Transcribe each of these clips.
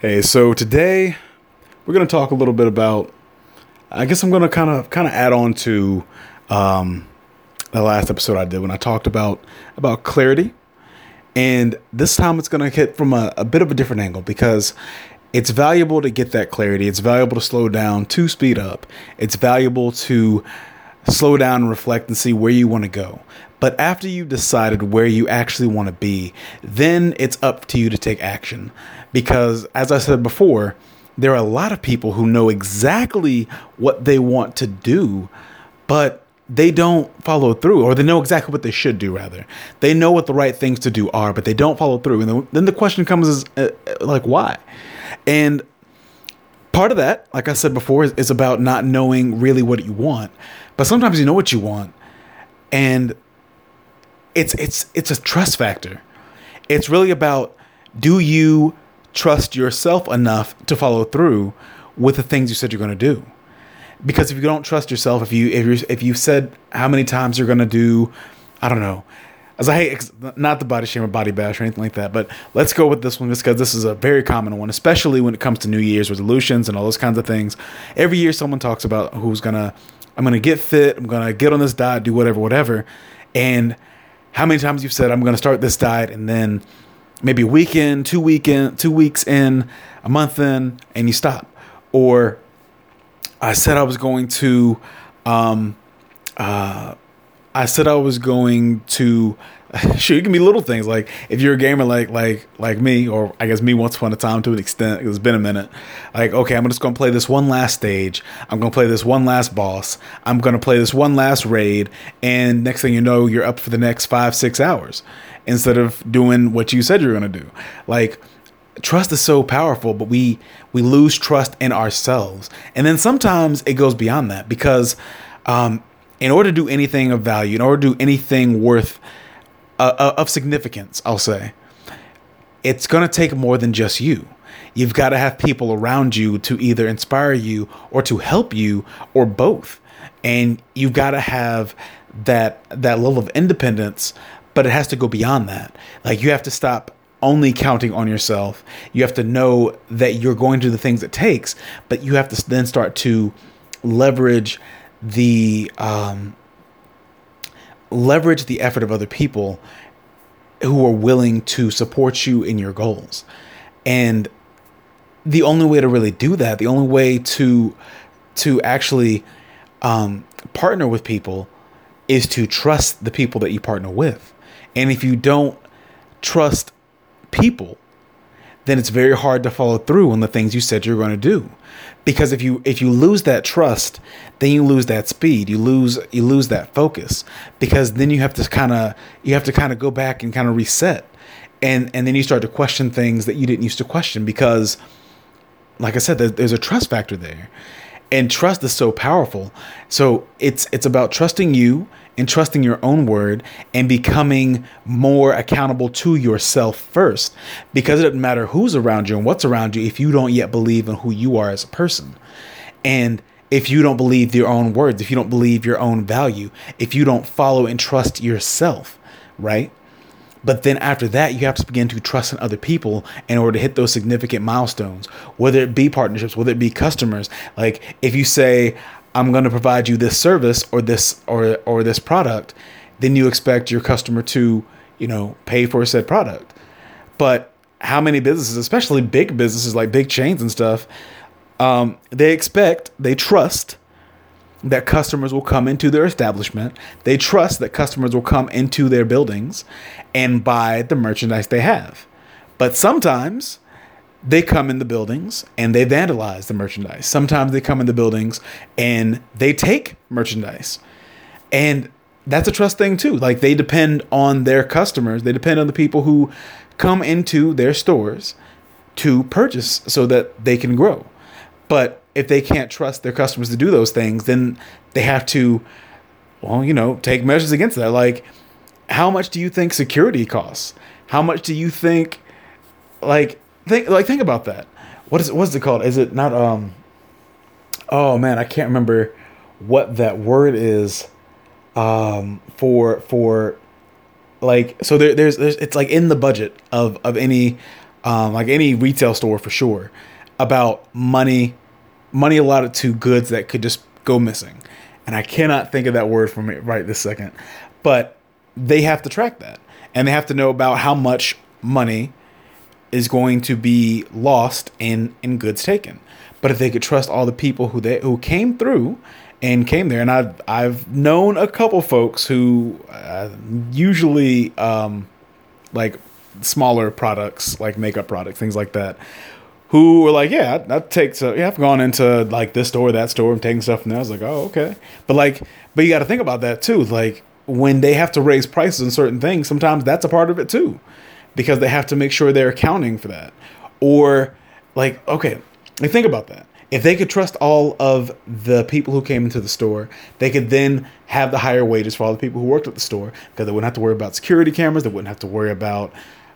Hey, so today we're gonna talk a little bit about. I guess I'm gonna kind of kind of add on to um, the last episode I did when I talked about about clarity, and this time it's gonna hit from a, a bit of a different angle because it's valuable to get that clarity. It's valuable to slow down to speed up. It's valuable to slow down and reflect and see where you want to go. But after you've decided where you actually want to be, then it's up to you to take action. Because as I said before, there are a lot of people who know exactly what they want to do, but they don't follow through, or they know exactly what they should do, rather. They know what the right things to do are, but they don't follow through. And then the question comes is, uh, like, why? And part of that, like I said before, is, is about not knowing really what you want. But sometimes you know what you want, and it's it's it's a trust factor. It's really about do you trust yourself enough to follow through with the things you said you're going to do? Because if you don't trust yourself, if you if you if you said how many times you're going to do, I don't know. As I hate not the body shame or body bash or anything like that, but let's go with this one just because this is a very common one, especially when it comes to New Year's resolutions and all those kinds of things. Every year, someone talks about who's gonna, I'm gonna get fit, I'm gonna get on this diet, do whatever, whatever, and how many times you've said I'm gonna start this diet and then maybe a weekend, two weekend, two weeks in, a month in, and you stop. Or I said I was going to, um, uh, I said I was going to. Sure, it can be little things like if you're a gamer like like like me, or I guess me once upon a time to an extent. It's been a minute. Like okay, I'm just gonna play this one last stage. I'm gonna play this one last boss. I'm gonna play this one last raid, and next thing you know, you're up for the next five six hours instead of doing what you said you're to do. Like trust is so powerful, but we we lose trust in ourselves. And then sometimes it goes beyond that because um, in order to do anything of value, in order to do anything worth uh, uh of significance, I'll say, it's going to take more than just you. You've got to have people around you to either inspire you or to help you or both. And you've got to have that that level of independence but it has to go beyond that. Like you have to stop only counting on yourself. You have to know that you're going to do the things it takes, but you have to then start to leverage the um, leverage the effort of other people who are willing to support you in your goals. And the only way to really do that, the only way to to actually um, partner with people is to trust the people that you partner with. And if you don't trust people, then it's very hard to follow through on the things you said you're going to do. Because if you if you lose that trust, then you lose that speed. You lose you lose that focus. Because then you have to kind of you have to kind of go back and kind of reset. And and then you start to question things that you didn't used to question because like I said there's a trust factor there. And trust is so powerful. So it's it's about trusting you and trusting your own word and becoming more accountable to yourself first. Because it doesn't matter who's around you and what's around you if you don't yet believe in who you are as a person. And if you don't believe your own words, if you don't believe your own value, if you don't follow and trust yourself, right? But then after that, you have to begin to trust in other people in order to hit those significant milestones, whether it be partnerships, whether it be customers. Like if you say, I'm going to provide you this service or this or or this product, then you expect your customer to, you know, pay for said product. But how many businesses, especially big businesses like big chains and stuff, um, they expect, they trust that customers will come into their establishment. They trust that customers will come into their buildings and buy the merchandise they have. But sometimes they come in the buildings and they vandalize the merchandise. Sometimes they come in the buildings and they take merchandise. And that's a trust thing too. Like they depend on their customers, they depend on the people who come into their stores to purchase so that they can grow. But if they can't trust their customers to do those things, then they have to, well, you know, take measures against that. Like, how much do you think security costs? How much do you think, like, think like think about that. What is it? what's it called? Is it not um? Oh man, I can't remember what that word is. Um, for for like so there, there's there's it's like in the budget of of any um, like any retail store for sure, about money, money allotted to goods that could just go missing. And I cannot think of that word for me right this second, but they have to track that and they have to know about how much money is going to be lost in in goods taken. But if they could trust all the people who they who came through and came there, and I've I've known a couple folks who uh, usually um, like smaller products like makeup products, things like that, who were like, yeah, that takes. A, yeah, I've gone into like this store, that store, and taking stuff there. I was like, oh, okay, but like, but you got to think about that too. Like when they have to raise prices on certain things, sometimes that's a part of it too, because they have to make sure they're accounting for that. Or like, okay, like think about that. If they could trust all of the people who came into the store, they could then have the higher wages for all the people who worked at the store because they wouldn't have to worry about security cameras. They wouldn't have to worry about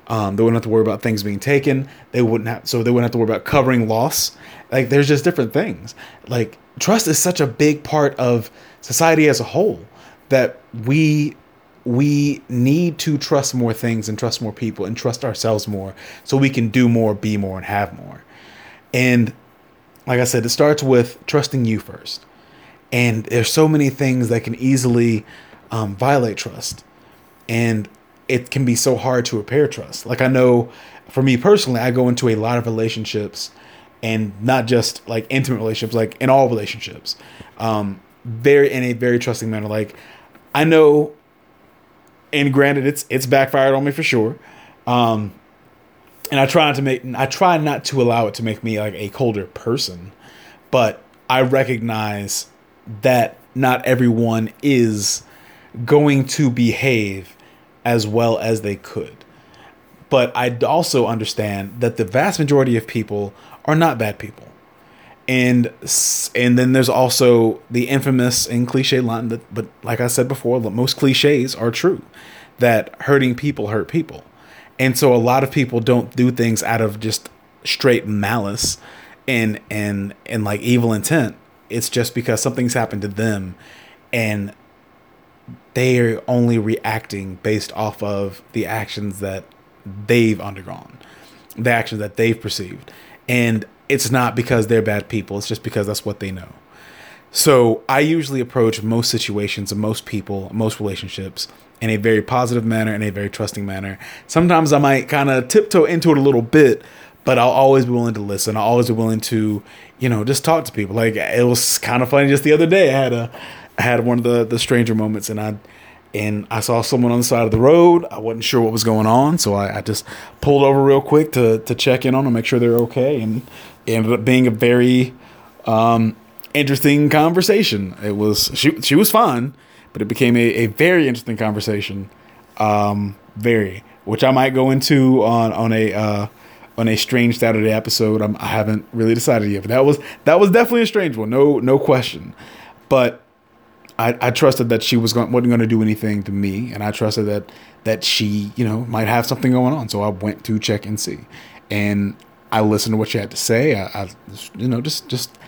um, they wouldn't have to worry about things being taken. They wouldn't have so they wouldn't have to worry about covering loss. Like there's just different things. Like trust is such a big part of society as a whole that we we need to trust more things and trust more people and trust ourselves more so we can do more, be more, and have more. And like I said, it starts with trusting you first. And there's so many things that can easily um, violate trust. And it can be so hard to repair trust. Like I know for me personally, I go into a lot of relationships and not just like intimate relationships, like in all relationships, um, very in a very trusting manner. Like I know, and granted, it's it's backfired on me for sure. Um, and I try not to make I try not to allow it to make me like a colder person, but I recognize that not everyone is going to behave as well as they could. But I also understand that the vast majority of people are not bad people. And and then there's also the infamous and cliche line that but like I said before, most cliches are true that hurting people hurt people. And so a lot of people don't do things out of just straight malice and and and like evil intent. It's just because something's happened to them and they are only reacting based off of the actions that they've undergone, the actions that they've perceived. And it's not because they're bad people, it's just because that's what they know. So I usually approach most situations and most people, most relationships in a very positive manner, in a very trusting manner. Sometimes I might kind of tiptoe into it a little bit, but I'll always be willing to listen. I'll always be willing to, you know, just talk to people. Like it was kind of funny just the other day. I had a I had one of the the stranger moments, and I and I saw someone on the side of the road. I wasn't sure what was going on, so I, I just pulled over real quick to to check in on them, make sure they're okay, and it ended up being a very um, interesting conversation. It was she she was fine, but it became a, a very interesting conversation. Um, very, which I might go into on on a uh, on a strange Saturday episode. I'm, I have not really decided yet, but that was that was definitely a strange one, no no question. But I, I trusted that she was going, wasn't going to do anything to me, and I trusted that that she, you know, might have something going on. So I went to check and see, and I listened to what she had to say. I, I you know, just just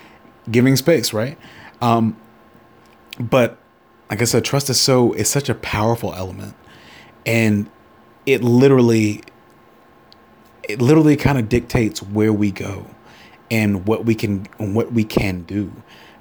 giving space, right? Um, but like I said, trust is so is such a powerful element, and it literally, it literally kind of dictates where we go, and what we can what we can do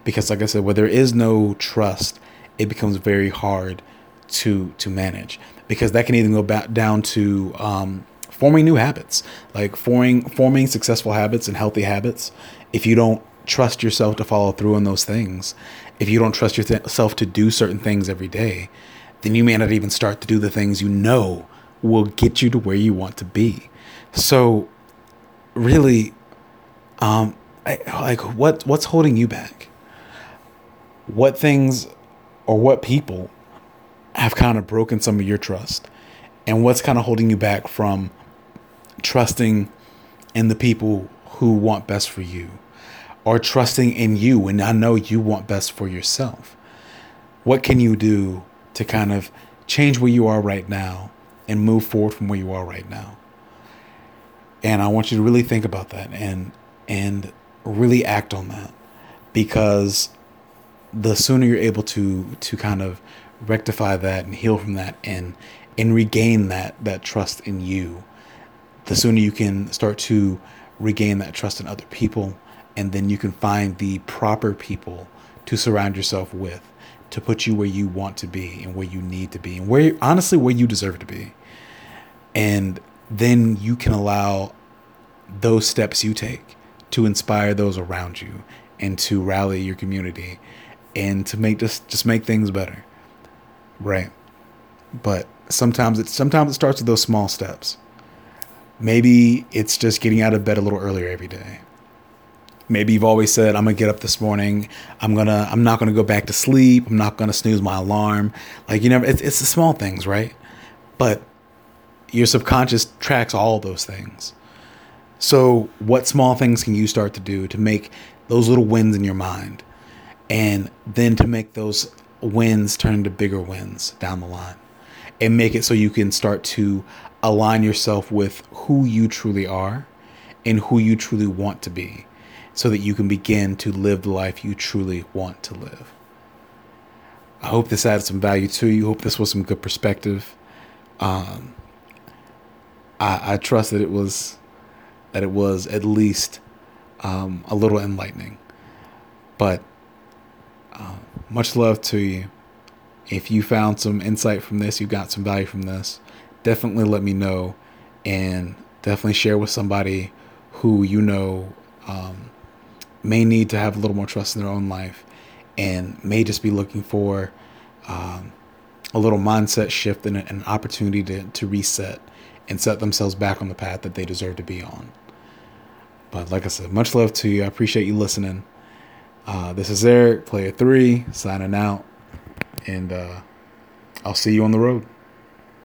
because like I said, where there is no trust, it becomes very hard to to manage because that can even go back down to um, forming new habits, like forming forming successful habits and healthy habits. If you don't trust yourself to follow through on those things, if you don't trust yourself to do certain things every day, then you may not even start to do the things you know will get you to where you want to be. So, really, um, like what what's holding you back? What things or what people have kind of broken some of your trust and what's kind of holding you back from trusting in the people who want best for you or trusting in you and I know you want best for yourself. What can you do to kind of change where you are right now and move forward from where you are right now? And I want you to really think about that and and really act on that because the sooner you're able to to kind of rectify that and heal from that and and regain that that trust in you the sooner you can start to regain that trust in other people. And then you can find the proper people to surround yourself with to put you where you want to be and where you need to be and where honestly where you deserve to be. And then you can allow those steps you take to inspire those around you and to rally your community and to make just just make things better. Right. But sometimes it sometimes it starts with those small steps. Maybe it's just getting out of bed a little earlier every day. Maybe you've always said, I'm gonna get up this morning. I'm gonna I'm not gonna go back to sleep. I'm not gonna snooze my alarm. Like you never it's, it's the small things, right? But your subconscious tracks all those things. So what small things can you start to do to make those little wins in your mind? And then to make those wins turn into bigger wins down the line. And make it so you can start to align yourself with who you truly are and who you truly want to be so that you can begin to live the life you truly want to live. I hope this added some value to you. Hope this was some good perspective. Um, I, I, trust that it was that it was at least um, a little enlightening. But much love to you. If you found some insight from this, you got some value from this, definitely let me know, and definitely share with somebody who you know um, may need to have a little more trust in their own life and may just be looking for um, a little mindset shift and an opportunity to, to reset and set themselves back on the path that they deserve to be on. But like I said, much love to you. I appreciate you listening. Uh, this is Eric, player three, signing out. And uh, I'll see you on the road.